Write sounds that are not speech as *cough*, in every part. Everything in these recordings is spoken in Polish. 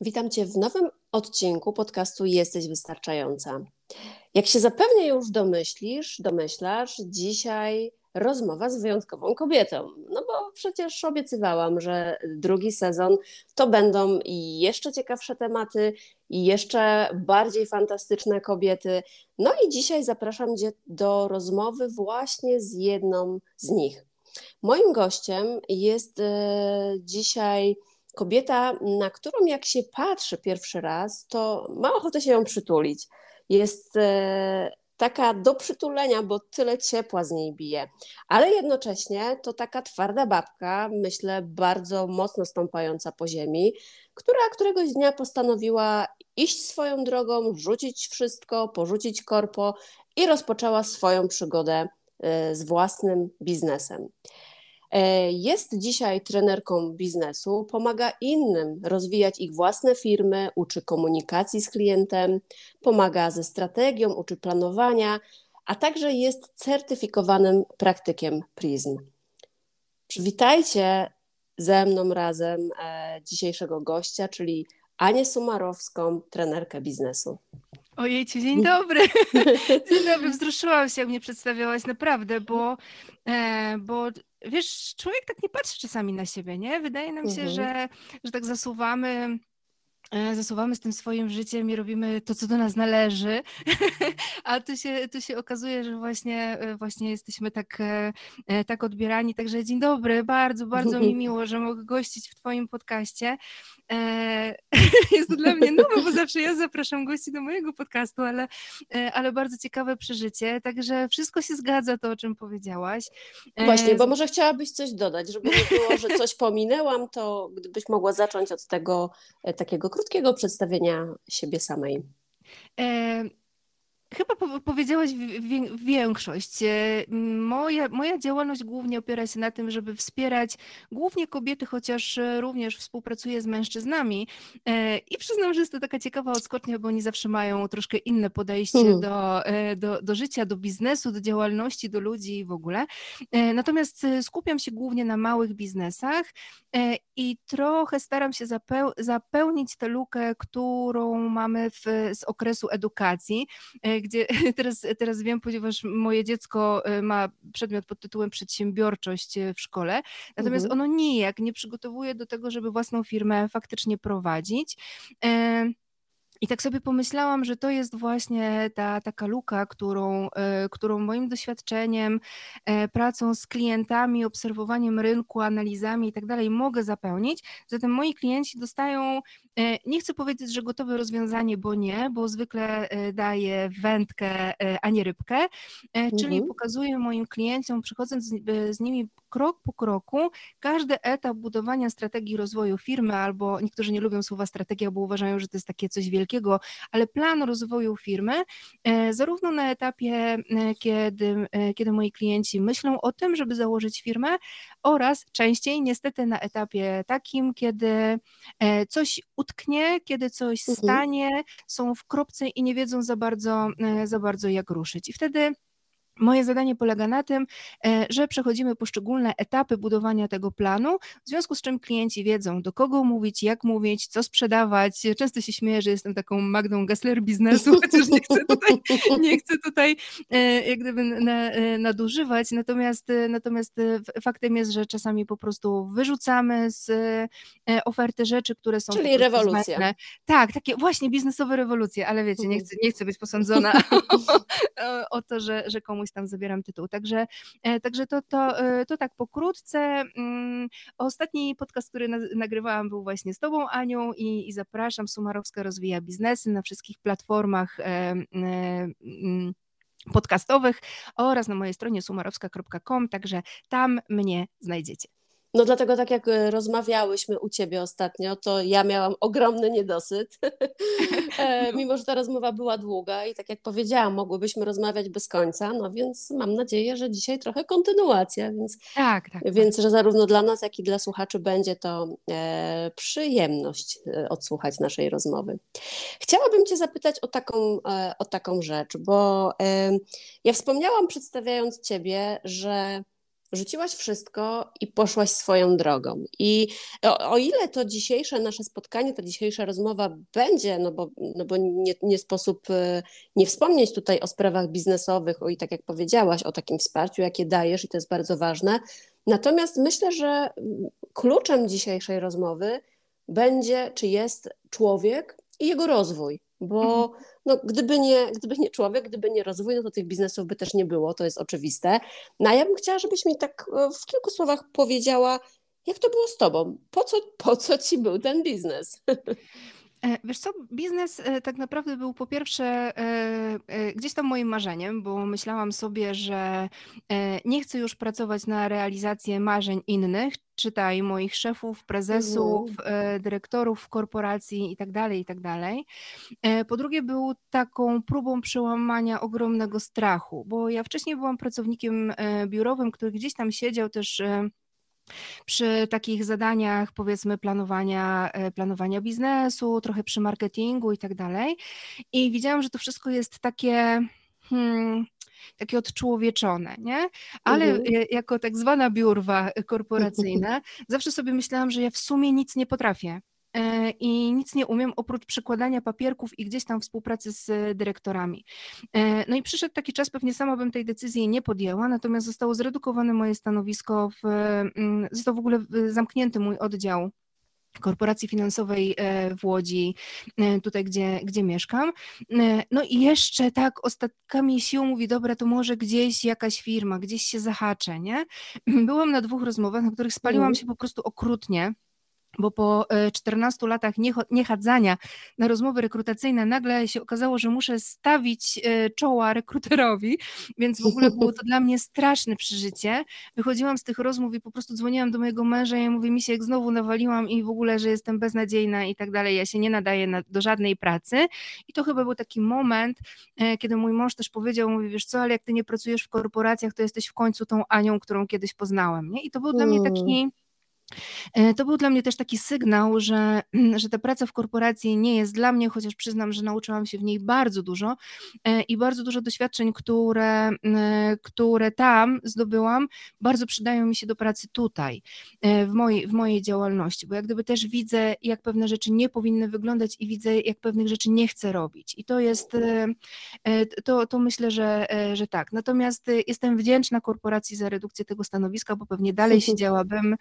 Witam Cię w nowym odcinku podcastu Jesteś Wystarczająca. Jak się zapewne już domyślisz, domyślasz, dzisiaj rozmowa z wyjątkową kobietą. No bo przecież obiecywałam, że drugi sezon to będą jeszcze ciekawsze tematy, jeszcze bardziej fantastyczne kobiety. No i dzisiaj zapraszam Cię do rozmowy właśnie z jedną z nich. Moim gościem jest e, dzisiaj kobieta, na którą jak się patrzy pierwszy raz, to ma ochotę się ją przytulić. Jest e, taka do przytulenia, bo tyle ciepła z niej bije. Ale jednocześnie to taka twarda babka, myślę, bardzo mocno stąpająca po ziemi, która któregoś dnia postanowiła iść swoją drogą, rzucić wszystko, porzucić korpo i rozpoczęła swoją przygodę e, z własnym biznesem. E, jest dzisiaj trenerką biznesu, pomaga innym rozwijać ich własne firmy, uczy komunikacji z klientem, pomaga ze strategią, uczy planowania, a także jest certyfikowanym praktykiem PRISM. Przywitajcie ze mną razem e, dzisiejszego gościa, czyli Anię Sumarowską, trenerkę biznesu. Ojejcie, dzień dobry. *laughs* Dzień dobry, wzruszyłam się, jak mnie przedstawiałaś, naprawdę, bo, e, bo wiesz, człowiek tak nie patrzy czasami na siebie, nie? Wydaje nam się, mhm. że, że tak zasuwamy zasuwamy z tym swoim życiem i robimy to, co do nas należy, *laughs* a tu się, tu się okazuje, że właśnie, e, właśnie jesteśmy tak, e, tak odbierani. Także dzień dobry, bardzo, bardzo mi miło, że mogę gościć w Twoim podcaście. *laughs* Jest to dla mnie nowe, bo zawsze ja zapraszam gości do mojego podcastu, ale, ale bardzo ciekawe przeżycie. Także wszystko się zgadza, to o czym powiedziałaś. Właśnie, bo może chciałabyś coś dodać, żeby nie było, że coś pominęłam, to gdybyś mogła zacząć od tego takiego krótkiego przedstawienia siebie samej. Chyba powiedziałaś większość. E, moja, moja działalność głównie opiera się na tym, żeby wspierać głównie kobiety, chociaż e, również współpracuję z mężczyznami. E, I przyznam, że jest to taka ciekawa odskocznia, bo oni zawsze mają troszkę inne podejście hmm. do, do, do życia, do biznesu, do działalności, do ludzi w ogóle. Natomiast skupiam się głównie na małych biznesach i trochę staram się zapełnić tę lukę, którą mamy w, z okresu edukacji gdzie *laughs* teraz, teraz wiem, ponieważ moje dziecko e, ma przedmiot pod tytułem przedsiębiorczość e, w szkole, natomiast mhm. ono nijak nie przygotowuje do tego, żeby własną firmę faktycznie prowadzić. E, i tak sobie pomyślałam, że to jest właśnie ta taka luka, którą, którą moim doświadczeniem, pracą z klientami, obserwowaniem rynku, analizami i tak dalej mogę zapełnić. Zatem moi klienci dostają, nie chcę powiedzieć, że gotowe rozwiązanie, bo nie, bo zwykle daję wędkę, a nie rybkę, czyli mhm. pokazuję moim klientom, przychodząc z, z nimi krok po kroku każdy etap budowania strategii rozwoju firmy, albo niektórzy nie lubią słowa strategia, bo uważają, że to jest takie coś wielkiego, ale plan rozwoju firmy, e, zarówno na etapie, e, kiedy, e, kiedy moi klienci myślą o tym, żeby założyć firmę, oraz częściej niestety na etapie takim, kiedy coś utknie, kiedy coś mhm. stanie, są w kropce i nie wiedzą za bardzo, za bardzo jak ruszyć. I wtedy Moje zadanie polega na tym, e, że przechodzimy poszczególne etapy budowania tego planu, w związku z czym klienci wiedzą, do kogo mówić, jak mówić, co sprzedawać. Często się śmieję, że jestem taką Magdą Gessler biznesu, *laughs* chociaż nie chcę tutaj, nie chcę tutaj e, jak gdyby e, nadużywać, natomiast, natomiast faktem jest, że czasami po prostu wyrzucamy z oferty rzeczy, które są... Czyli rewolucja. Zbędne. Tak, takie właśnie biznesowe rewolucje, ale wiecie, nie mhm. chcę, nie chcę być posądzona *laughs* o, o to, że, że komuś tam zabieram tytuł. Także, e, także to, to, e, to tak pokrótce. Mm, ostatni podcast, który nagrywałam był właśnie z Tobą, Anią i, i zapraszam. Sumarowska rozwija biznesy na wszystkich platformach e, mm, podcastowych oraz na mojej stronie sumarowska.com, także tam mnie znajdziecie. No dlatego tak jak e, rozmawiałyśmy u Ciebie ostatnio, to ja miałam ogromny niedosyt, *laughs* e, mimo że ta rozmowa była długa i tak jak powiedziałam, mogłybyśmy rozmawiać bez końca, no więc mam nadzieję, że dzisiaj trochę kontynuacja, więc, tak, tak, tak. więc że zarówno dla nas, jak i dla słuchaczy będzie to e, przyjemność e, odsłuchać naszej rozmowy. Chciałabym Cię zapytać o taką, e, o taką rzecz, bo e, ja wspomniałam przedstawiając Ciebie, że rzuciłaś wszystko i poszłaś swoją drogą. I o, o, ile to dzisiejsze nasze spotkanie, ta dzisiejsza rozmowa będzie, no bo, no bo nie, nie sposób e, nie wspomnieć tutaj o sprawach biznesowych, o i tak jak powiedziałaś, o takim wsparciu, jakie dajesz, i to jest bardzo ważne. Natomiast myślę, że kluczem dzisiejszej rozmowy będzie, czy jest człowiek i jego rozwój bo mhm. No, gdyby, nie, gdyby nie człowiek, gdyby nie rozwój, no to tych biznesów by też nie było, to jest oczywiste. No a ja bym chciała, żebyś mi tak e, w kilku słowach powiedziała, jak to było z tobą? Po co, po co ci był ten biznes? *laughs* E, wiesz co, biznes e, tak naprawdę był po pierwsze gdzieś tam moim marzeniem, bo myślałam sobie, że nie chcę już pracować na realizację marzeń innych, czytaj moich szefów, prezesów, mhm. dyrektorów korporacji itd., tak itd. Tak po drugie był taką próbą przełamania ogromnego strachu, bo ja wcześniej byłam pracownikiem biurowym, który gdzieś tam siedział też przy takich zadaniach, powiedzmy, planowania, e, planowania biznesu, trochę przy marketingu i tak dalej. I widziałam, że to wszystko jest takie. Hmm, takie odczłowieczone, nie? Ale mhm. jako tak zwana biurwa korporacyjna, *laughs* zawsze sobie myślałam, że ja w sumie nic nie potrafię. E, i nic nie umiem oprócz przekładania papierków i gdzieś tam współpracy z dyrektorami. E, no i przyszedł taki czas, pewnie sama bym tej decyzji nie podjęła, natomiast zostało zredukowane moje stanowisko, w, mm, został w ogóle zamknięty mój oddział korporacji finansowej e, w Łodzi, tutaj gdzie, gdzie mieszkam. No i jeszcze tak ostatkami sił mówi, dobra, to może gdzieś jakaś firma, gdzieś się zahaczę, nie? Byłam na dwóch rozmowach, na których spaliłam mhm. się po prostu okrutnie, bo po 14 e, latach niechadzania na rozmowy rekrutacyjne nagle się okazało, że muszę stawić e, czoła rekruterowi, więc w ogóle było to dla mnie straszne przeżycie. Wychodziłam z tych rozmów i po prostu dzwoniłam do mojego męża i mówię mi się, jak znowu nawaliłam i w ogóle, że jestem beznadziejna i tak dalej, ja się nie nadaję na, do żadnej pracy i to chyba był taki moment, e, kiedy mój mąż też powiedział, mówi, wiesz co, ale jak ty nie pracujesz w korporacjach, to jesteś w końcu tą Anią, którą kiedyś poznałem, nie? I to był dla mnie taki E, to był dla mnie też taki sygnał, że, *clears throat* że ta praca w korporacji nie jest dla mnie, chociaż przyznam, że nauczyłam się w niej bardzo dużo e, i bardzo dużo doświadczeń, które, e, które tam zdobyłam, bardzo przydają mi się do pracy tutaj, w mojej, w mojej działalności, bo jak gdyby też widzę, jak pewne rzeczy nie powinny wyglądać i widzę, jak pewnych rzeczy nie chcę robić. I to jest, to, to myślę, że, że tak. Natomiast jestem wdzięczna korporacji za redukcję tego stanowiska, bo pewnie dalej *laughs* siedziałabym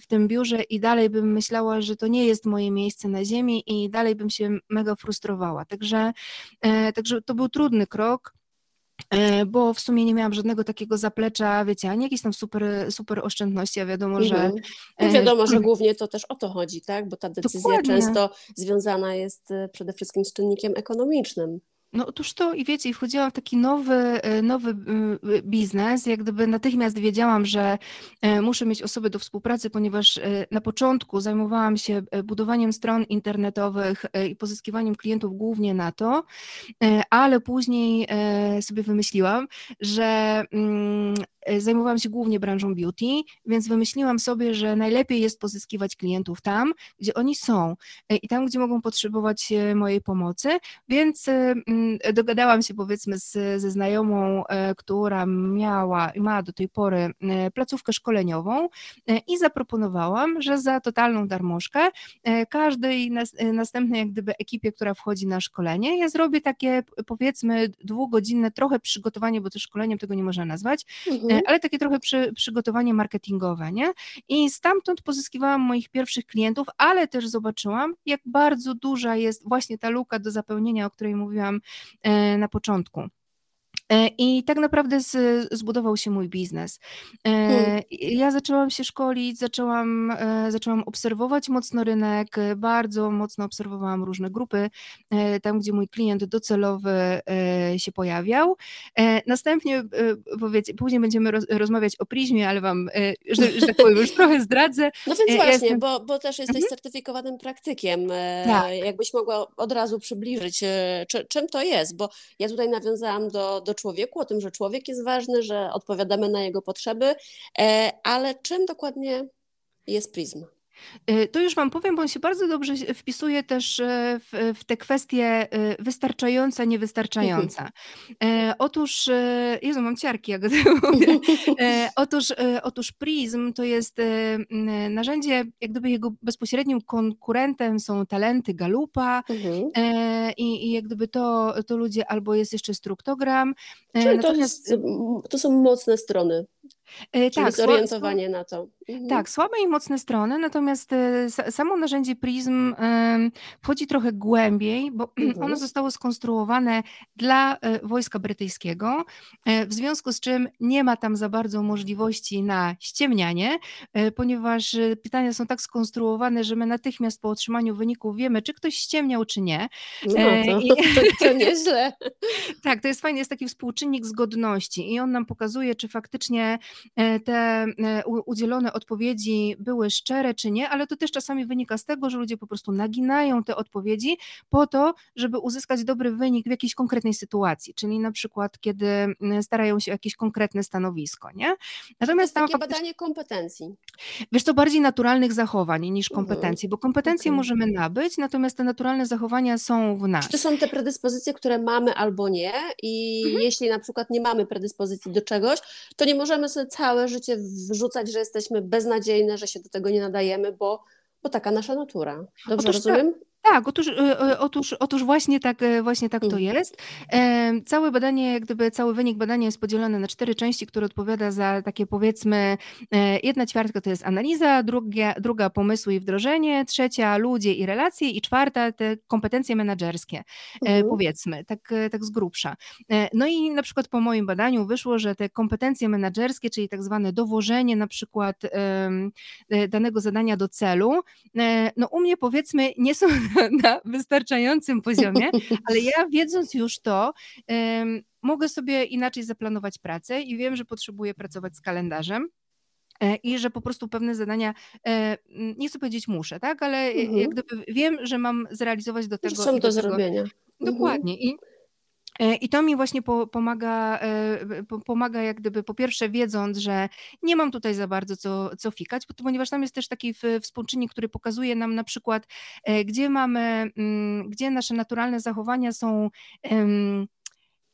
w tym biurze i dalej bym myślała, że to nie jest moje miejsce na ziemi i dalej bym się mega frustrowała. Także, e, także to był trudny krok e, bo w sumie nie miałam żadnego takiego zaplecza, wiecie, ani jakieś tam super, super oszczędności, a wiadomo, że... Mhm. No wiadomo, że *clears throat* głównie to też o to chodzi, tak, bo ta decyzja Dokładnie. często związana jest przede wszystkim z czynnikiem ekonomicznym. No otóż to i wiecie, wchodziłam w taki nowy, e, nowy e, biznes, jak gdyby natychmiast wiedziałam, że e, muszę mieć osoby do współpracy, ponieważ na początku zajmowałam się budowaniem stron internetowych i pozyskiwaniem klientów głównie na to, ale później sobie wymyśliłam, że mm, zajmowałam się głównie branżą beauty, więc wymyśliłam sobie, że najlepiej jest pozyskiwać klientów tam, gdzie oni są i tam, gdzie mogą potrzebować mojej pomocy, więc mm, dogadałam się powiedzmy z, ze znajomą, która miała i ma do tej pory placówkę szkoleniową i zaproponowałam, że za totalną darmożkę każdej nas, następnej jak gdyby ekipie, która wchodzi na szkolenie, ja zrobię takie powiedzmy dwugodzinne trochę przygotowanie, bo to szkoleniem tego nie można nazwać, mhm. ale takie trochę przy, przygotowanie marketingowe, nie? I stamtąd pozyskiwałam moich pierwszych klientów, ale też zobaczyłam, jak bardzo duża jest właśnie ta luka do zapełnienia, o której mówiłam e, na początku. E, I tak naprawdę z, zbudował się mój biznes. E, hmm. Ja zaczęłam się szkolić, zaczęłam, e, zaczęłam obserwować mocno rynek, bardzo mocno obserwowałam różne grupy, tam gdzie mój klient docelowy się pojawiał. Następnie, powiecie, później będziemy roz, rozmawiać o Prizmie, ale Wam, że, że tak powiem, już *laughs* trochę zdradzę. No więc właśnie, jestem... bo, bo też jesteś mhm. certyfikowanym praktykiem. Tak. Jakbyś mogła od razu przybliżyć, czym to jest, bo ja tutaj nawiązałam do, do człowieku, o tym, że człowiek jest ważny, że odpowiadamy na jego potrzeby, e, ale czym dokładnie jest pryzma? Y, to już Wam powiem, bo on się bardzo dobrze wpisuje też e, w, w te kwestie e, wystarczająca, niewystarczająca. E, otóż, Jezu, mam ciarki, jak o tym *laughs* mówię. Otóż, otóż Prism to jest narzędzie, jak gdyby jego bezpośrednim konkurentem są talenty Galupa mhm. i, i jak gdyby to, to ludzie, albo jest jeszcze struktogram. Czyli to, jest, to są mocne strony. Czyli tak, zorientowanie na to. Mhm. Tak, słabe i mocne strony, natomiast e, samo narzędzie Prism wchodzi trochę głębiej, bo *clears throat* mhm. ono zostało skonstruowane dla e, wojska brytyjskiego, e, w związku z czym nie ma tam za bardzo możliwości na ściemnianie, ponieważ pytania są tak skonstruowane, że my natychmiast po otrzymaniu wyników wiemy, czy ktoś ściemniał, czy nie. No to, I... *laughs* to, to nieźle. *laughs* tak, to jest fajnie, jest taki współczynnik zgodności i on nam pokazuje, czy faktycznie te udzielone odpowiedzi były szczere czy nie, ale to też czasami wynika z tego, że ludzie po prostu naginają te odpowiedzi po to, żeby uzyskać dobry wynik w jakiejś konkretnej sytuacji, czyli na przykład kiedy mm, starają się o jakieś konkretne stanowisko, nie? Natomiast tam takie faktycznie... badanie kompetencji. Wiesz, to bardziej naturalnych zachowań niż mhm. kompetencji, bo kompetencje okay. możemy nabyć, natomiast te naturalne zachowania są w nas. Czy to są te predyspozycje, które mamy albo nie i mhm. jeśli na przykład nie mamy predyspozycji do czegoś, to nie możemy sobie całe życie wrzucać, że jesteśmy beznadziejne, że się do tego nie nadajemy, bo, bo taka nasza natura. Dobrze Otóż rozumiem? Tak. Otóż, e, e, otóż, otóż właśnie tak, e, właśnie tak to mhm. jest. Całe badanie, jak gdyby cały wynik badania jest podzielony na cztery części, które odpowiada za takie powiedzmy, jedna ćwiartka to jest analiza, druga, druga pomysły i wdrożenie, trzecia ludzie i relacje i czwarta te kompetencje menedżerskie, mhm. powiedzmy, tak, tak z grubsza. No i na przykład po moim badaniu wyszło, że te kompetencje menedżerskie, czyli tak zwane dowożenie na przykład danego zadania do celu, no u mnie powiedzmy nie są *laughs* *laughs* na wystarczającym poziomie, *laughs* ale ja wiedząc już to, mogę sobie inaczej zaplanować pracę i wiem, że potrzebuję pracować z kalendarzem e, i że po prostu pewne zadania, e, nie chcę powiedzieć muszę, tak, ale mhm. jak gdyby wiem, że mam zrealizować do tego. Są do, do zrobienia. Mhm. Dokładnie. I E, I to mi właśnie pomaga, e, pomaga jak gdyby po pierwsze wiedząc, że nie mam tutaj za bardzo co, co fikać, ponieważ tam jest też taki współczynnik, który pokazuje nam na przykład, e, gdzie mamy, mm, gdzie nasze naturalne zachowania są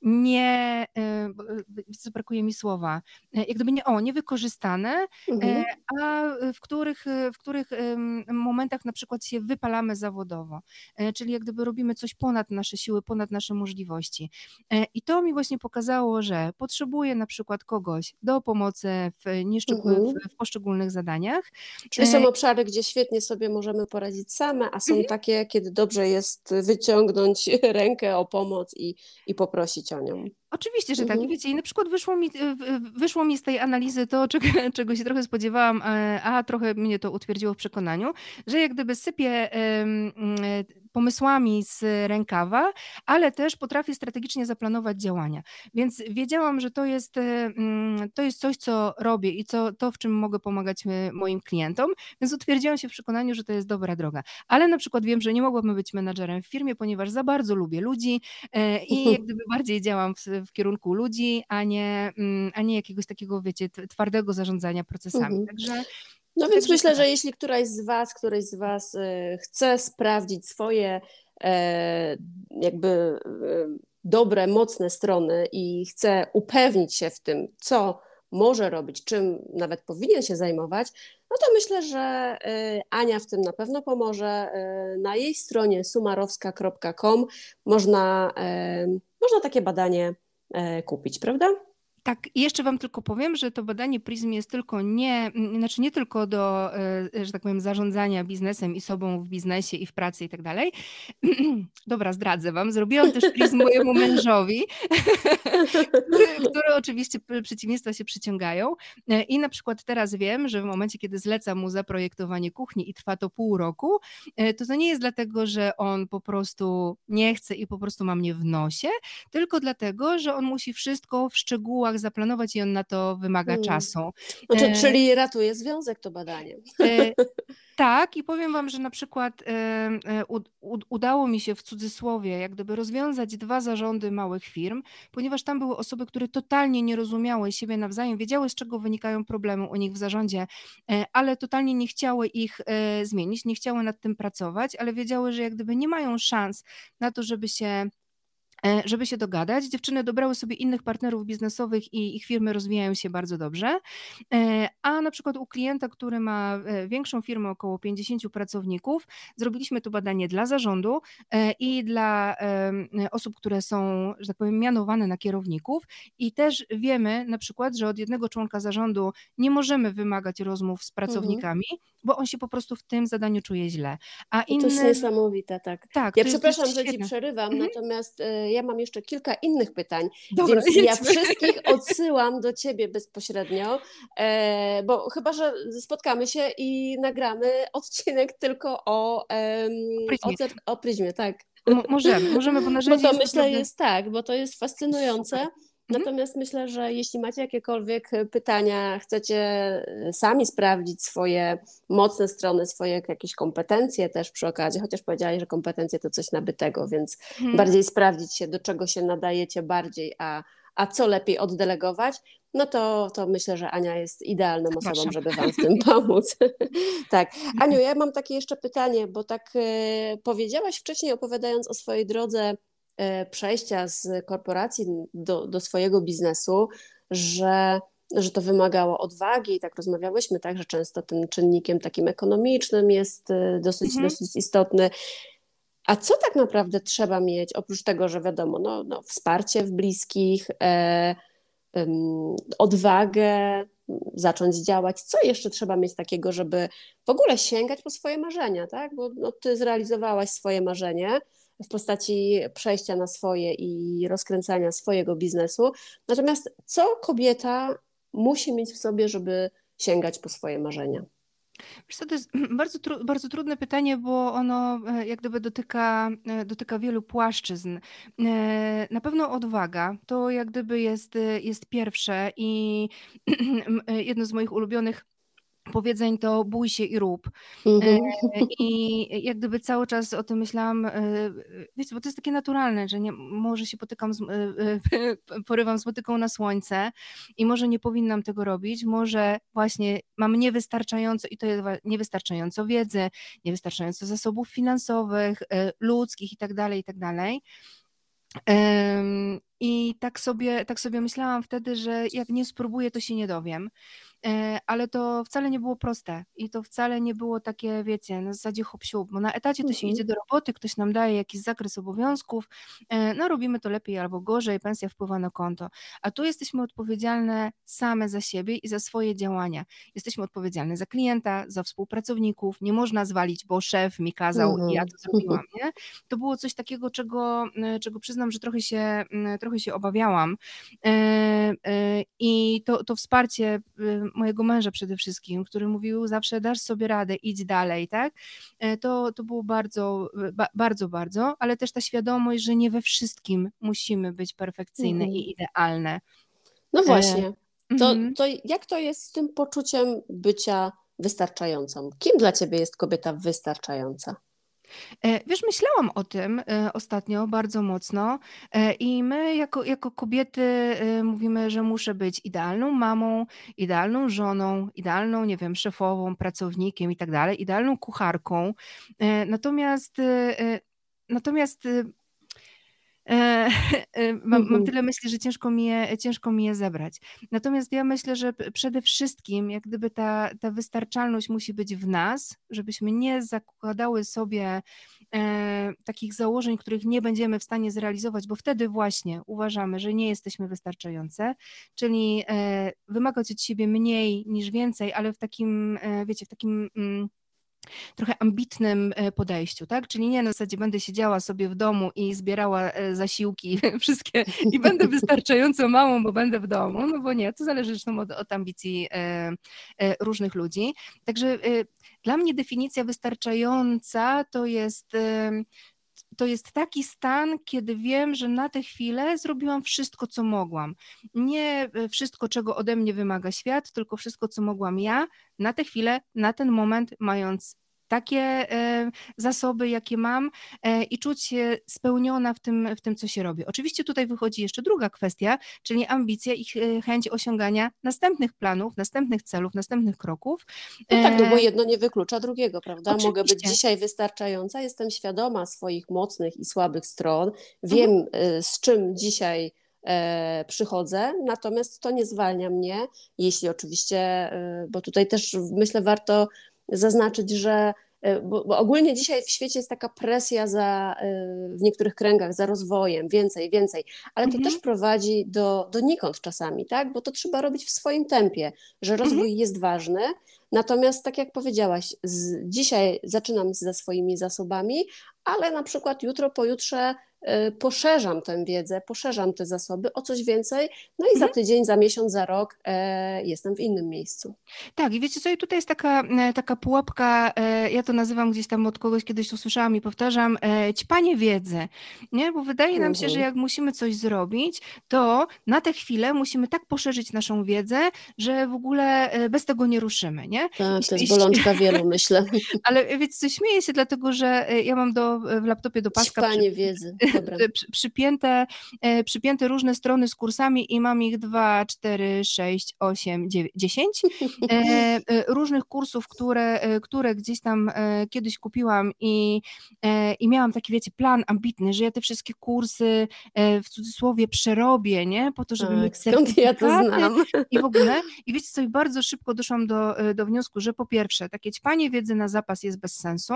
nie, co brakuje mi słowa, jak gdyby nie, o, niewykorzystane, mhm. a w których, w których momentach na przykład się wypalamy zawodowo, czyli jak gdyby robimy coś ponad nasze siły, ponad nasze możliwości. I to mi właśnie pokazało, że potrzebuję na przykład kogoś do pomocy w, mhm. w, w poszczególnych zadaniach. Czyli są obszary, gdzie świetnie sobie możemy poradzić same, a są mhm. takie, kiedy dobrze jest wyciągnąć *laughs* rękę o pomoc i, i poprosić Oczywiście, że tak. I mhm. wiecie, i na przykład wyszło mi, wyszło mi z tej analizy to, czego, *laughs* czego się trochę spodziewałam, e, a trochę mnie to utwierdziło w przekonaniu, że jak gdyby sypię pomysłami z rękawa, ale też potrafię strategicznie zaplanować działania. Więc wiedziałam, że to jest, to jest coś, co robię i co, to, w czym mogę pomagać e, moim klientom, więc utwierdziłam się w przekonaniu, że to jest dobra droga. Ale na przykład wiem, że nie mogłabym być menadżerem w firmie, ponieważ za bardzo lubię ludzi e, i *laughs* jak gdyby bardziej działam w w kierunku ludzi, a nie, mm, a nie jakiegoś takiego, wiecie, twardego zarządzania procesami. Mhm. Także no więc myślę, że jeśli któraś z Was, któryś z Was y, chce sprawdzić swoje e, jakby e, dobre, mocne strony i chce upewnić się w tym, co może robić, czym nawet powinien się zajmować, no to myślę, że Ania w tym na pewno pomoże. Na jej stronie sumarowska.com można, można takie badanie e, kupić, prawda? Tak, jeszcze Wam tylko powiem, że to badanie PRISM jest tylko nie, znaczy nie tylko do, e, że tak powiem, zarządzania biznesem i sobą w biznesie i w pracy i tak dalej. *clears throat* Dobra, zdradzę Wam. Zrobiłam też PRISM mojemu mężowi, *laughs* który, który oczywiście przeciwieństwa się przyciągają. E, I na przykład teraz wiem, że w momencie, kiedy zlecam mu zaprojektowanie kuchni i trwa to pół roku, e, to to nie jest dlatego, że on po prostu nie chce i po prostu ma mnie w nosie, tylko dlatego, że on musi wszystko w szczegółach zaplanować i on na to wymaga hmm. czasu. Znaczy. Czyli ratuje związek to badanie. E... *laughs* Tak, i powiem Wam, że na przykład e, e, udało mi się w cudzysłowie jak gdyby rozwiązać dwa zarządy małych firm, ponieważ tam były osoby, które totalnie nie rozumiały siebie nawzajem, wiedziały z czego wynikają problemy u nich w zarządzie, ale totalnie nie chciały ich zmienić, nie chciały nad tym pracować, ale wiedziały, że jak gdyby nie mają szans na to, żeby się żeby się dogadać. Dziewczyny dobrały sobie innych partnerów biznesowych i ich firmy rozwijają się bardzo dobrze. E, a na przykład u klienta, który ma e, większą firmę, około 50 pracowników, zrobiliśmy to badanie dla zarządu i dla osób, które są, że tak powiem, mianowane na kierowników. I też wiemy na przykład, że od jednego członka zarządu nie możemy wymagać rozmów z mhm. pracownikami, mhm. bo on się po prostu w tym zadaniu czuje źle. A inne... To jest niesamowite, tak. tak ja przepraszam, że ci przerywam, mhm. natomiast ja mam jeszcze kilka innych pytań, Dobra, więc jedźmy. ja wszystkich *laughs* odsyłam do ciebie bezpośrednio, e, bo chyba, że spotkamy się i nagramy odcinek tylko o, Pryzmie. o, o Pryzmie, tak. możemy, możemy, bo narzędzie Bo to myślę naprawdę... jest tak, bo to jest fascynujące. Mhm. Natomiast myślę, że jeśli macie jakiekolwiek pytania, chcecie e, sami sprawdzić swoje mocne strony, swoje jakieś kompetencje też przy okazji, chociaż powiedzieli, że kompetencje to coś nabytego, więc hmm. bardziej sprawdzić się, do czego się nadajecie bardziej, a, a co lepiej oddelegować, no to, to myślę, że Ania jest idealną osobą, żeby Wam w tym *laughs* pomóc. *laughs* tak. Aniu, ja mam takie jeszcze pytanie, bo tak e, powiedziałaś wcześniej, opowiadając o swojej drodze E, przejścia z korporacji do, do swojego biznesu, że, że to wymagało odwagi i tak rozmawiałyśmy, tak, że często tym czynnikiem takim ekonomicznym jest e, dosyć, mhm. dosyć istotny. A co tak naprawdę trzeba mieć, oprócz tego, że wiadomo, no, no wsparcie w bliskich, e, odwagę, zacząć działać, co jeszcze trzeba mieć takiego, żeby w ogóle sięgać po swoje marzenia, tak? Bo no, ty zrealizowałaś swoje marzenie, w postaci przejścia na swoje i rozkręcania swojego biznesu. Natomiast co kobieta musi mieć w sobie, żeby sięgać po swoje marzenia? Co, to jest *clears throat* bardzo, tru bardzo trudne pytanie, bo ono e, jak gdyby dotyka, e, dotyka wielu płaszczyzn. E, na pewno odwaga to jak gdyby jest, jest pierwsze i *clears throat* jedno z moich ulubionych powiedzeń to bój się i rób. Mhm. E, *laughs* I jak gdyby cały czas o tym myślałam, e, wiecie, bo to jest takie naturalne, że nie, może się potykam, z, e, *laughs* porywam z motyką na słońce i może nie powinnam tego robić, może właśnie mam niewystarczająco, i to jest niewystarczająco wiedzy, niewystarczająco zasobów finansowych, ludzkich i tak dalej, i tak dalej. I tak sobie, tak sobie myślałam wtedy, że jak nie spróbuję, to się nie dowiem. E, ale to wcale nie było proste i to wcale nie było takie, wiecie, na zasadzie hop bo na etacie to się idzie mhm. do roboty, ktoś nam daje jakiś zakres obowiązków, e, no robimy to lepiej albo gorzej, pensja wpływa na konto, a tu jesteśmy odpowiedzialne same za siebie i za swoje działania. Jesteśmy odpowiedzialne za klienta, za współpracowników, nie można zwalić, bo szef mi kazał i ja to mhm. zrobiłam, nie? To było coś takiego, czego, e, czego przyznam, że trochę się, trochę się obawiałam i to, to wsparcie mojego męża przede wszystkim, który mówił zawsze dasz sobie radę, idź dalej, tak? E, to, to było bardzo, ba, bardzo, bardzo, ale też ta świadomość, że nie we wszystkim musimy być perfekcyjne mhm. i idealne. No właśnie. To, mhm. to jak to jest z tym poczuciem bycia wystarczającą? Kim dla ciebie jest kobieta wystarczająca? E, wiesz, myślałam o tym e, ostatnio bardzo mocno e, i my jako, jako kobiety mówimy, że muszę być idealną mamą, idealną żoną, idealną, nie wiem, szefową, pracownikiem i tak dalej, idealną kucharką. Natomiast Natomiast mam, mam, mhm. tyle myśli, że ciężko mi, je, ciężko mi je zebrać. Natomiast ja myślę, że przede wszystkim, jak gdyby ta, ta wystarczalność musi być w nas, żebyśmy nie zakładały sobie e, takich założeń, których nie będziemy w stanie zrealizować, bo wtedy właśnie uważamy, że nie jesteśmy wystarczające, czyli e, wymagać od siebie mniej niż więcej, ale w takim, e, wiecie, w takim. Mm, trochę ambitnym e, podejściu, tak? Czyli nie na zasadzie będę siedziała sobie w domu i zbierała e, zasiłki *laughs* wszystkie i będę *laughs* wystarczająco małą, bo będę w domu, no bo nie, to zależy zresztą od, od ambicji e, różnych ludzi. Także dla mnie definicja wystarczająca to jest to jest taki stan, kiedy wiem, że na tę chwilę zrobiłam wszystko, co mogłam. Nie wszystko, czego ode mnie wymaga świat, tylko wszystko, co mogłam ja na tę chwilę, na ten moment, mając takie e, zasoby, jakie mam e, i czuć się spełniona w tym, w tym, co się robi. Oczywiście tutaj wychodzi jeszcze druga kwestia, czyli ambicja i e, chęć osiągania następnych planów, następnych celów, następnych kroków. No tak, no bo jedno nie wyklucza drugiego, prawda? Oczywiście. Mogę być dzisiaj wystarczająca, jestem świadoma swoich mocnych i słabych stron, wiem mhm. z czym dzisiaj przychodzę, natomiast to nie zwalnia mnie, jeśli oczywiście, bo tutaj też myślę warto zaznaczyć, że e, bo, bo, ogólnie dzisiaj w świecie jest taka presja za, e, w niektórych kręgach za rozwojem, więcej, więcej, ale to mhm. też prowadzi do, donikąd czasami, tak? Bo to trzeba robić w swoim tempie, że rozwój mhm. jest ważny, natomiast tak jak powiedziałaś, z, dzisiaj zaczynam ze swoimi zasobami, ale na przykład jutro, pojutrze poszerzam tę wiedzę, poszerzam te zasoby o coś więcej, no i mhm. za tydzień, za miesiąc, za rok e, jestem w innym miejscu. Tak, i wiecie co, i tutaj jest taka, e, taka pułapka, e, ja to nazywam gdzieś tam od kogoś kiedyś usłyszałam i powtarzam, e, ćpanie wiedzy, nie? Bo wydaje nam mhm. się, że mhm. jak musimy coś zrobić, to na tę chwilę musimy tak poszerzyć naszą wiedzę, że w ogóle e, bez tego nie ruszymy, nie? Tak, to jest bolączka wielu, myślę. *laughs* Ale wiecie co, śmieję się dlatego, że e, ja mam do, w laptopie do paska... Ćpanie wiedzy. Przypięte, e, przypięte różne strony z kursami i mam ich 2, 4, 6, 8, 9, 10 różnych kursów, które, e, które gdzieś tam e, kiedyś kupiłam i, i miałam taki, wiecie, plan ambitny, że ja te wszystkie kursy w cudzysłowie przerobię, nie? Po to, żeby tak, mieć skąd ja to znam. I w ogóle. I wiecie co, bardzo szybko doszłam do, do wniosku, że po pierwsze, takie ćpanie wiedzy na zapas jest bez sensu,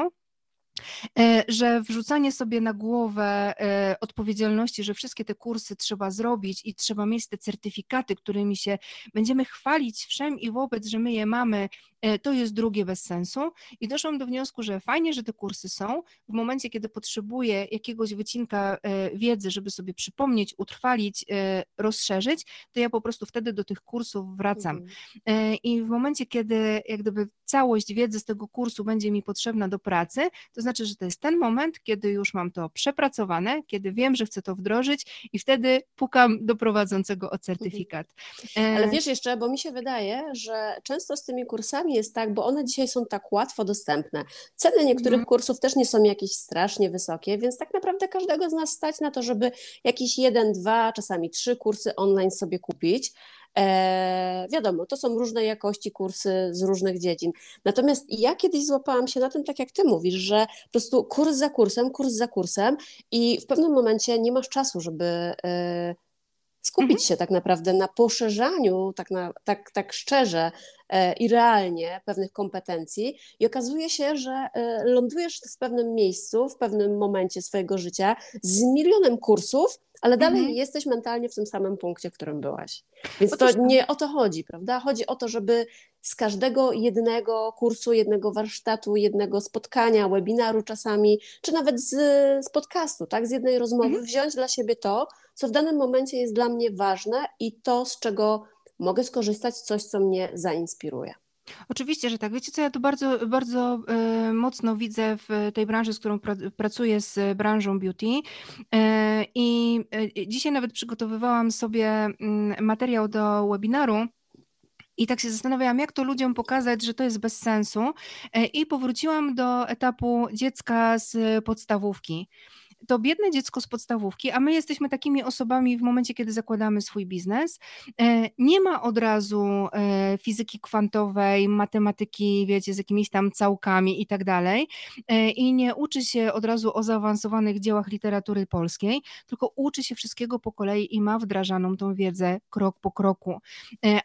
że wrzucanie sobie na głowę e, odpowiedzialności, że wszystkie te kursy trzeba zrobić i trzeba mieć te certyfikaty, którymi się będziemy chwalić wszem i wobec, że my je mamy, e, to jest drugie bez sensu. I doszłam do wniosku, że fajnie, że te kursy są. W momencie, kiedy potrzebuję jakiegoś wycinka wiedzy, żeby sobie przypomnieć, utrwalić, rozszerzyć, to ja po prostu wtedy do tych kursów wracam. Mhm. I w momencie, kiedy jak gdyby całość wiedzy z tego kursu będzie mi potrzebna do pracy, to znaczy, że to jest ten moment, kiedy już mam to przepracowane, kiedy wiem, że chcę to wdrożyć i wtedy pukam do prowadzącego o certyfikat. Mhm. Ale wiesz jeszcze, bo mi się wydaje, że często z tymi kursami jest tak, bo one dzisiaj są tak łatwo dostępne. Ceny niektórych mhm. kursów też nie są jakieś strasznie wysokie, więc tak naprawdę każdego z nas stać na to, żeby jakiś jeden, dwa, czasami trzy kursy online sobie kupić. E, wiadomo, to są różne jakości kursy z różnych dziedzin. Natomiast ja kiedyś złapałam się na tym, tak jak ty mówisz, że po prostu kurs za kursem, kurs za kursem i w pewnym momencie nie masz czasu, żeby e, skupić mhm. się tak naprawdę na poszerzaniu, tak, na, tak, tak szczerze i realnie pewnych kompetencji i okazuje się, że e, lądujesz w pewnym miejscu, w pewnym momencie swojego życia z milionem kursów, ale dalej mhm. jesteś mentalnie w tym samym punkcie, w którym byłaś. Więc to nie o to chodzi, prawda? Chodzi o to, żeby z każdego jednego kursu, jednego warsztatu, jednego spotkania, webinaru czasami, czy nawet z, z podcastu, tak, z jednej rozmowy, mhm. wziąć dla siebie to, co w danym momencie jest dla mnie ważne i to, z czego mogę skorzystać, coś, co mnie zainspiruje. Oczywiście, że tak. Wiecie co, ja to bardzo, bardzo y, mocno widzę w tej branży, z którą pra, pracuję, z branżą beauty. Y, I y, dzisiaj nawet przygotowywałam sobie mm, materiał do webinaru I tak się zastanawiałam, jak to ludziom pokazać, że to jest bez sensu. I powróciłam do etapu dziecka z podstawówki to biedne dziecko z podstawówki, a my jesteśmy takimi osobami w momencie, kiedy zakładamy swój biznes, e, nie ma od razu e, fizyki kwantowej, matematyki, wiecie, z jakimiś tam całkami i tak dalej, e, i nie uczy się od razu o zaawansowanych dziełach literatury polskiej, tylko uczy się wszystkiego po kolei i ma wdrażaną tą wiedzę krok po kroku.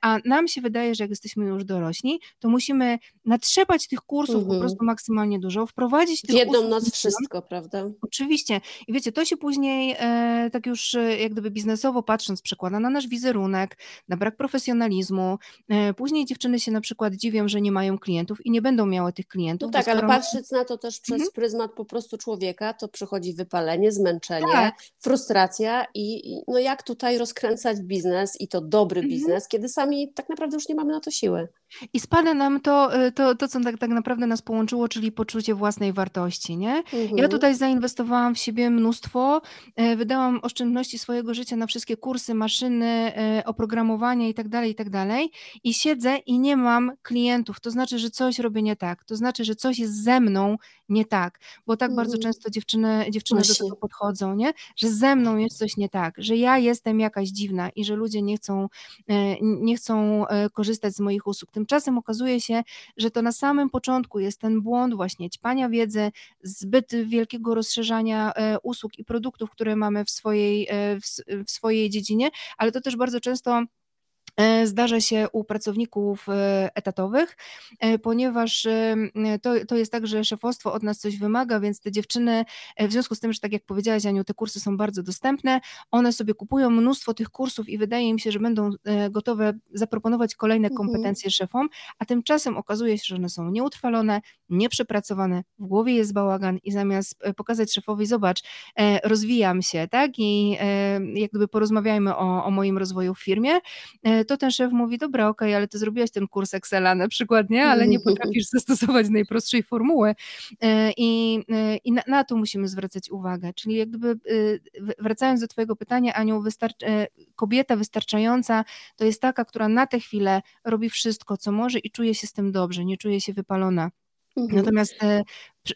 A nam się wydaje, że jak jesteśmy już dorośli, to musimy natrzepać tych kursów mhm. po prostu maksymalnie dużo, wprowadzić tych jedną noc wszystko, prawda? Oczywiście. I wiecie, to się później e, tak już e, jak gdyby biznesowo patrząc przekłada na nasz wizerunek, na brak profesjonalizmu. E, później dziewczyny się na przykład dziwią, że nie mają klientów i nie będą miały tych klientów. No tak, ale patrząc na to też przez mhm. pryzmat po prostu człowieka, to przychodzi wypalenie, zmęczenie, tak. frustracja i, i no jak tutaj rozkręcać biznes i to dobry mhm. biznes, kiedy sami tak naprawdę już nie mamy na to siły. I spada nam to, y, to, to co tak, tak naprawdę nas połączyło, czyli poczucie własnej wartości, nie? Mhm. Ja tutaj zainwestowałam w siebie mnóstwo, e, wydałam oszczędności swojego życia na wszystkie kursy, maszyny, e, oprogramowanie i tak dalej, i tak dalej i siedzę i nie mam klientów, to znaczy, że coś robię nie tak, to znaczy, że coś jest ze mną nie tak, bo tak mhm. bardzo często dziewczyny, dziewczyny do tego podchodzą, nie? Że ze mną jest coś nie tak, że ja jestem jakaś dziwna i że ludzie nie chcą, nie chcą korzystać z moich usług, Tymczasem okazuje się, że to na samym początku jest ten błąd właśnie ćpania wiedzy, zbyt wielkiego rozszerzania e, usług i produktów, które mamy w swojej, e, w swojej dziedzinie, ale to też bardzo często zdarza się u pracowników e, etatowych, e, ponieważ to, to jest tak, że szefostwo od nas coś wymaga, więc te dziewczyny, w związku z tym, że tak jak powiedziałaś Aniu, te kursy są bardzo dostępne, one sobie kupują mnóstwo tych kursów i wydaje im się, że będą gotowe zaproponować kolejne mhm. kompetencje szefom, a tymczasem okazuje się, że one są nieutrwalone, nieprzepracowane, w głowie jest bałagan i zamiast pokazać szefowi, zobacz, rozwijam się, tak, i jak gdyby porozmawiajmy o, o moim rozwoju w firmie, to ten szef mówi, dobra, okej, okay, ale ty zrobiłaś ten kurs Excela na przykład, nie? Ale nie potrafisz *laughs* zastosować najprostszej formuły e, i, e, i na, na to musimy zwracać uwagę, czyli jak gdyby e, wracając do twojego pytania, Aniu, wystarczy, kobieta wystarczająca to jest taka, która na tę chwilę robi wszystko, co może i czuje się z tym dobrze, nie czuje się wypalona. Mhm. Natomiast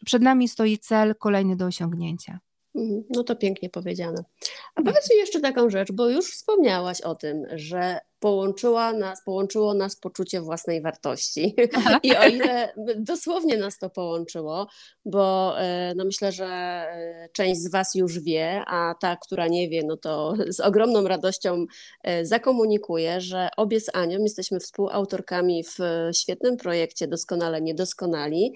przed nami stoi cel kolejny do osiągnięcia. Mhm. No to pięknie powiedziane. A powiedz mi jeszcze taką rzecz, bo już wspomniałaś o tym, że połączyła nas, połączyło nas poczucie własnej wartości. I o ile dosłownie nas to połączyło, bo e, no myślę, że e, część z Was już wie, a ta, która nie wie, no to z ogromną radością e, zakomunikuję, że obie z Anią jesteśmy współautorkami w świetnym projekcie Doskonale Niedoskonali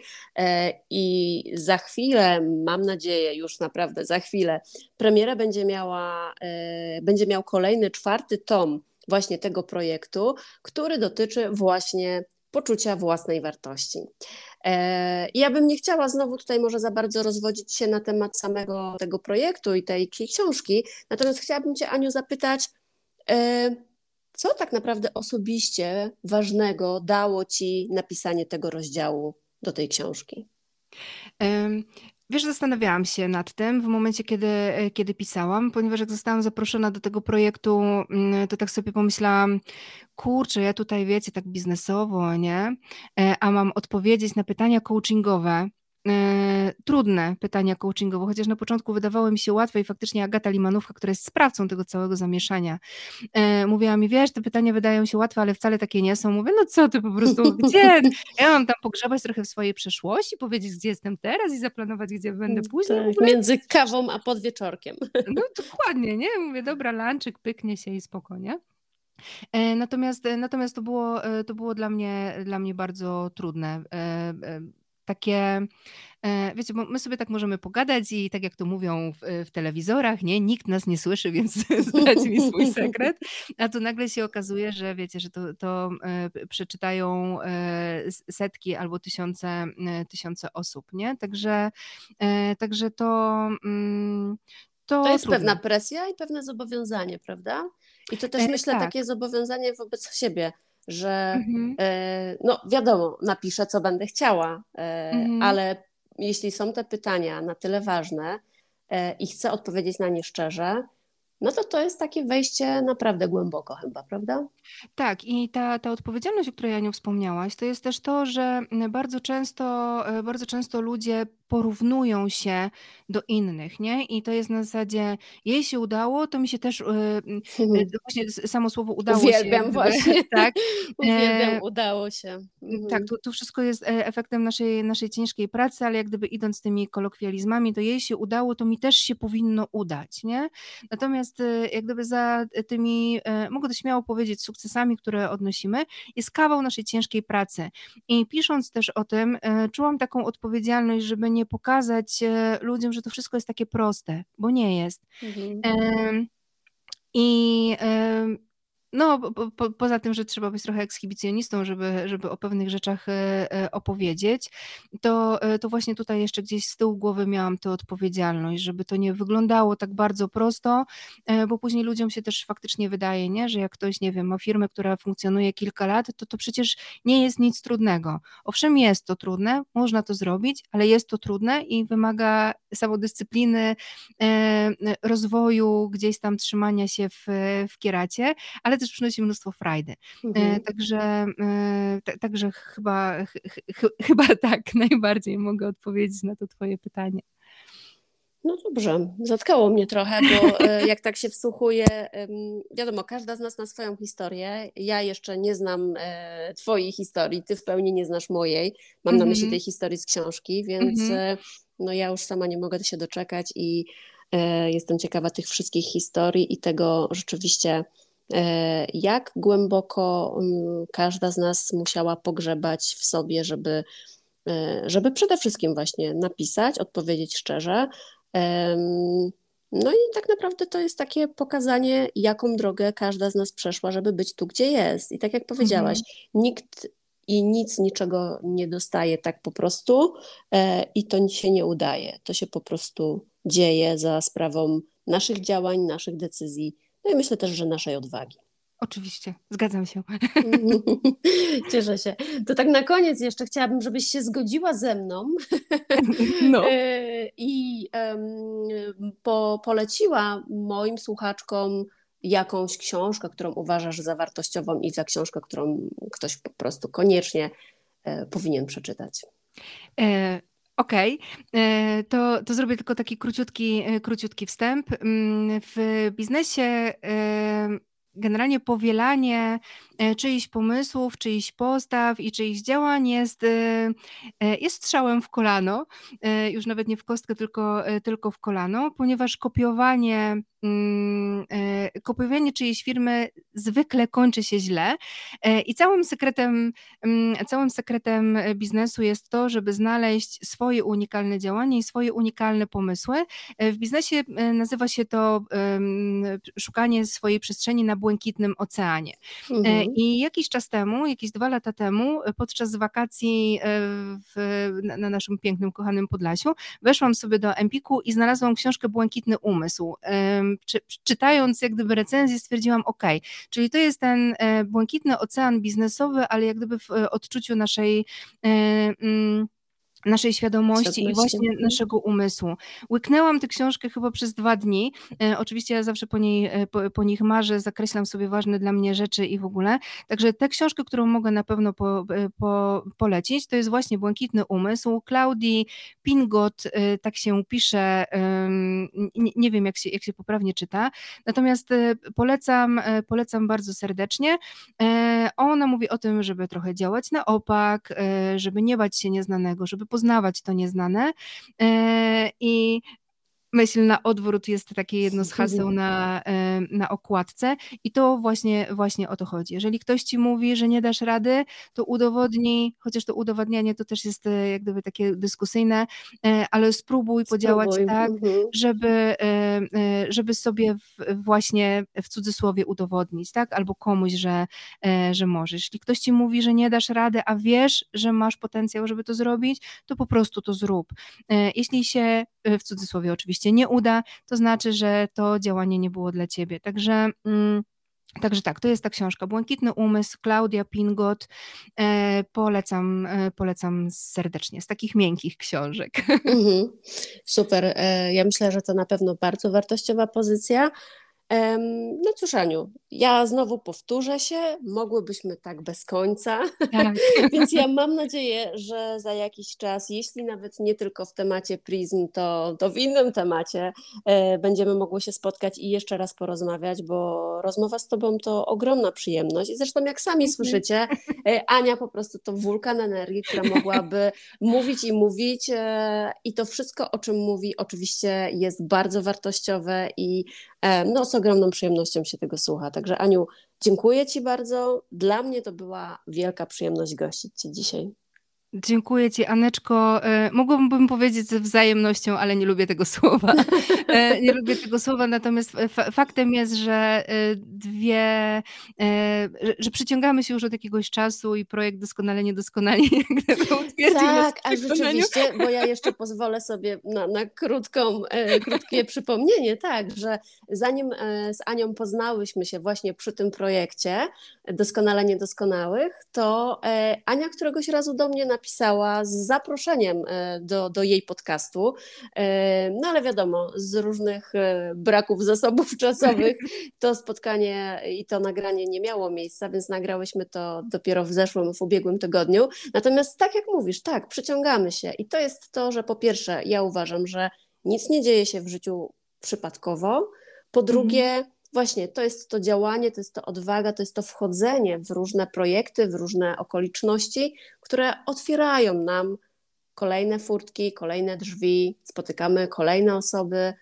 i za chwilę, mam nadzieję, już naprawdę za chwilę, premiera będzie miała, będzie miał kolejny, czwarty tom właśnie tego projektu, który dotyczy właśnie poczucia własnej wartości. E, ja bym nie chciała znowu tutaj może za bardzo rozwodzić się na temat samego tego projektu i tej książki, natomiast chciałabym Cię, Aniu, zapytać, e, co tak naprawdę osobiście ważnego dało Ci napisanie tego rozdziału do tej książki? Wiesz, zastanawiałam się nad tym w momencie, kiedy, e, kiedy pisałam, ponieważ jak zostałam zaproszona do tego projektu, mm, to tak sobie pomyślałam, kurczę, ja tutaj wiecie, tak biznesowo, nie? E, a mam odpowiedzieć na pytania coachingowe, trudne pytania coachingowe, chociaż na początku wydawało mi się łatwe i faktycznie Agata Limanówka, która jest sprawcą tego całego zamieszania, e, mówiła mi, wiesz, te pytania wydają się łatwe, ale wcale takie nie są. Mówię, no co ty po prostu, gdzie? Ja mam tam pogrzebać trochę w swojej przeszłości, powiedzieć, gdzie jestem teraz i zaplanować, gdzie będę później. Tak, między kawą a podwieczorkiem. No dokładnie, nie? Mówię, dobra, lanczyk, pyknie się i spokojnie. E, natomiast, natomiast to, było, to było dla mnie, dla mnie bardzo trudne takie, e, wiecie, bo my sobie tak możemy pogadać i tak jak to mówią w, w telewizorach, nie, nikt nas nie słyszy, więc *laughs* zdradzi mi swój sekret, a tu nagle się okazuje, że wiecie, że to, to e, przeczytają e, setki albo tysiące, tysiące osób, nie, także, także to... Mm, to, to jest trudno. pewna presja i pewne zobowiązanie, prawda? I to też myślę tak. takie zobowiązanie wobec siebie, że mhm. e, no wiadomo, napiszę, co będę chciała, e, mhm. ale jeśli są te pytania na tyle ważne e, i chcę odpowiedzieć na nie szczerze, no to to jest takie wejście naprawdę głęboko chyba, prawda? Tak, i ta, ta odpowiedzialność, o której Aniu wspomniałaś, to jest też to, że bardzo często, bardzo często ludzie porównują się do innych, nie? I to jest na zasadzie, jej się udało, to mi się też, yy, właśnie samo słowo udało Uwielbiam się. właśnie. *laughs* tak. *laughs* Uwielbiam, udało się. Mhm. Tak, to, to wszystko jest efektem naszej, naszej ciężkiej pracy, ale jak gdyby idąc tymi kolokwializmami, to jej się udało, to mi też się powinno udać, nie? Natomiast jak gdyby za tymi, mogę to śmiało powiedzieć, sukcesami, które odnosimy, jest kawał naszej ciężkiej pracy. I pisząc też o tym, czułam taką odpowiedzialność, żeby nie pokazać e, ludziom, że to wszystko jest takie proste, bo nie jest. Mhm. I no, po, po, poza tym, że trzeba być trochę ekshibicjonistą, żeby, żeby o pewnych rzeczach e, e, opowiedzieć, to, e, to właśnie tutaj jeszcze gdzieś z tyłu głowy miałam tę odpowiedzialność, żeby to nie wyglądało tak bardzo prosto, bo później ludziom się też faktycznie wydaje, nie, że jak ktoś, nie wiem, ma firmę, która funkcjonuje kilka lat, to to przecież nie jest nic trudnego. Owszem, jest to trudne, można to zrobić, ale jest to trudne i wymaga samodyscypliny, rozwoju, gdzieś tam trzymania się w, w kieracie, ale też też przynosi mnóstwo frajdy. E, mhm. Także, e, także chyba, ch, ch, chyba *laughs* tak najbardziej mogę odpowiedzieć na to twoje pytanie. No dobrze, zatkało mnie trochę, bo e, jak tak się wsłuchuję, wiadomo, każda z nas ma swoją historię. Ja jeszcze nie znam Twojej historii, Ty w pełni nie znasz mojej. Mam na myśli mhm. tej historii z książki, więc mm -hmm. no ja już sama nie mogę się doczekać i jestem ciekawa tych wszystkich historii i tego rzeczywiście jak głęboko mm, każda z nas musiała pogrzebać w sobie, żeby, e, żeby przede wszystkim właśnie napisać, odpowiedzieć szczerze. No i tak naprawdę to jest takie pokazanie, jaką drogę każda z nas przeszła, żeby być tu, gdzie jest. I tak jak powiedziałaś, mhm. nikt i nic niczego nie dostaje tak po prostu e, i to się nie udaje. To się po prostu dzieje za sprawą naszych działań, naszych decyzji no i myślę też, że naszej odwagi. Oczywiście, zgadzam się. *laughs* Cieszę się. To tak na koniec jeszcze chciałabym, żebyś się zgodziła ze mną *laughs* no. E, i um, po, poleciła moim słuchaczkom jakąś książkę, którą uważasz za wartościową i za książkę, którą ktoś po prostu koniecznie e, powinien przeczytać. Okej, okay. E, to, to zrobię tylko taki króciutki, e, króciutki wstęp. Mm, w biznesie e, generalnie powielanie czyichś pomysłów, czyichś postaw i czyichś działań jest, jest strzałem w kolano, już nawet nie w kostkę, tylko, tylko w kolano, ponieważ kopiowanie Mm, e, kopiowanie czyjejś firmy zwykle kończy się źle e, i całym sekretem, mm, całym sekretem biznesu jest to, żeby znaleźć swoje unikalne działanie i swoje unikalne pomysły. E, w biznesie nazywa się to szukanie swojej przestrzeni na błękitnym oceanie. Mhm. I jakiś czas temu, jakieś dwa lata temu, podczas wakacji w, na naszym pięknym, kochanym Podlasiu, weszłam sobie do Empiku i znalazłam książkę Błękitny Umysł. Czy, czytając jak gdyby recenzję stwierdziłam, ok, czyli to jest ten e, błękitny ocean biznesowy, ale jak gdyby w e, odczuciu naszej e, mm, naszej świadomości i właśnie mhm. naszego umysłu. Łyknęłam tę książkę chyba przez dwa dni. E, oczywiście ja zawsze po, niej, e, po, po, nich marzę, zakreślam sobie ważne dla mnie rzeczy i w ogóle. Także tę książkę, którą mogę na pewno po, e, po, polecić, to jest właśnie Błękitny Umysł. Claudii Pingot, e, tak się pisze, nie, nie, wiem jak się, jak się poprawnie czyta, natomiast e, polecam, e, polecam bardzo serdecznie. Ona mówi o tym, żeby trochę działać na opak, żeby nie bać się nieznanego, żeby poznawać to nieznane. E, I myśl na odwrót jest takie jedno z haseł na, e, na okładce i to właśnie, właśnie o to chodzi. Jeżeli ktoś ci mówi, że nie dasz rady, to udowodnij, chociaż to udowadnianie to też jest e, jak gdyby takie dyskusyjne, e, ale spróbuj podziałać spróbuj. tak, mhm. żeby, żeby sobie właśnie w cudzysłowie udowodnić, tak, albo komuś, że, że możesz. Jeśli ktoś ci mówi, że nie dasz rady, a wiesz, że masz potencjał, żeby to zrobić, to po prostu to zrób. Jeśli się w cudzysłowie oczywiście nie uda, to znaczy, że to działanie nie było dla ciebie. Także. Mm, Także tak, to jest ta książka Błękitny Umysł, Klaudia Pingot. E, polecam, e, polecam serdecznie, z takich miękkich książek. Mm -hmm. Super. E, ja myślę, że to na pewno bardzo wartościowa pozycja. No cóż, Aniu, ja znowu powtórzę się, mogłybyśmy tak bez końca, tak. *laughs* więc ja mam nadzieję, że za jakiś czas, jeśli nawet nie tylko w temacie Prism, to, to w innym temacie e, będziemy mogły się spotkać i jeszcze raz porozmawiać, bo rozmowa z Tobą to ogromna przyjemność i zresztą jak sami mhm. słyszycie, e, Ania po prostu to wulkan energii, która *laughs* mogłaby mówić i mówić e, i to wszystko, o czym mówi, oczywiście jest bardzo wartościowe i no, z ogromną przyjemnością się tego słucha. Także Aniu, dziękuję Ci bardzo. Dla mnie to była wielka przyjemność gościć Cię dzisiaj. Dziękuję Ci, Aneczko. E, mogłabym powiedzieć ze wzajemnością, ale nie lubię tego słowa. E, nie lubię tego słowa, natomiast faktem jest, że dwie, że przyciągamy się już od jakiegoś czasu i projekt doskonale, niedoskonale *laughs* Tak, a rzeczywiście, bo ja jeszcze pozwolę sobie na, na krótką, krótkie przypomnienie, tak, że zanim z Anią poznałyśmy się właśnie przy tym projekcie Doskonale Niedoskonałych, to Ania któregoś razu do mnie napisała, napisała z zaproszeniem e, do, do jej podcastu. E, no ale wiadomo, z różnych e, braków zasobów *laughs* czasowych to spotkanie i to nagranie nie miało miejsca, więc nagrałyśmy to dopiero w zeszłym, w ubiegłym tygodniu. Natomiast tak jak mówisz, tak, przyciągamy się i to jest to, że po pierwsze, ja uważam, że nic nie dzieje się w życiu przypadkowo. Po drugie, mhm właśnie to jest to działanie, to jest to odwaga, to jest to wchodzenie w różne projekty, w różne okoliczności, które otwierają nam kolejne furtki, kolejne drzwi, spotykamy kolejne osoby,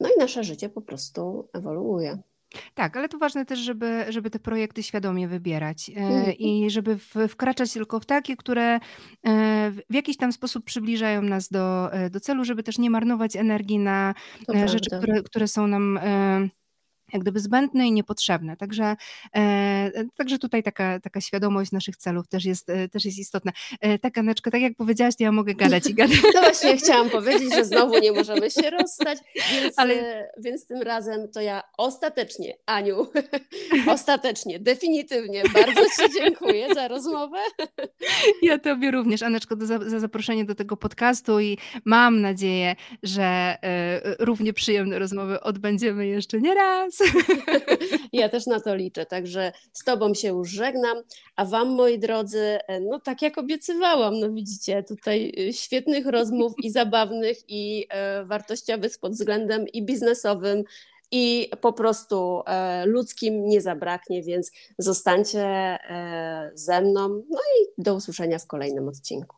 no i nasze życie po prostu ewoluuje. Tak, ale to ważne też, żeby, żeby te projekty świadomie wybierać e, mhm. i żeby w, wkraczać tylko w takie, które e, w jakiś tam sposób przybliżają nas do, e, do celu, żeby też nie marnować energii na to rzeczy, które, które są nam jak gdyby zbędne i niepotrzebne. Także, e, także tutaj taka, taka świadomość naszych celów też jest, e, też jest istotna. E, tak, Aneczko, tak jak powiedziałaś, to ja mogę gadać i gadać. *laughs* No właśnie, chciałam powiedzieć, że znowu nie możemy się rozstać, więc, Ale... E, więc tym razem to ja ostatecznie, Aniu, *laughs* ostatecznie, definitywnie bardzo Ci dziękuję za rozmowę. *laughs* Ja Tobie również, Aneczko, za, za zaproszenie do tego podcastu i mam nadzieję, że e, równie przyjemne rozmowy odbędziemy jeszcze nie raz. *laughs* Ja też na to liczę, także z Tobą się już żegnam, a Wam, moi drodzy, no tak jak obiecywałam, no widzicie, tutaj y, świetnych rozmów i zabawnych, i e, wartościowych pod względem i biznesowym, i po prostu e, ludzkim nie zabraknie, więc zostańcie e, ze mną. No i do usłyszenia w kolejnym odcinku.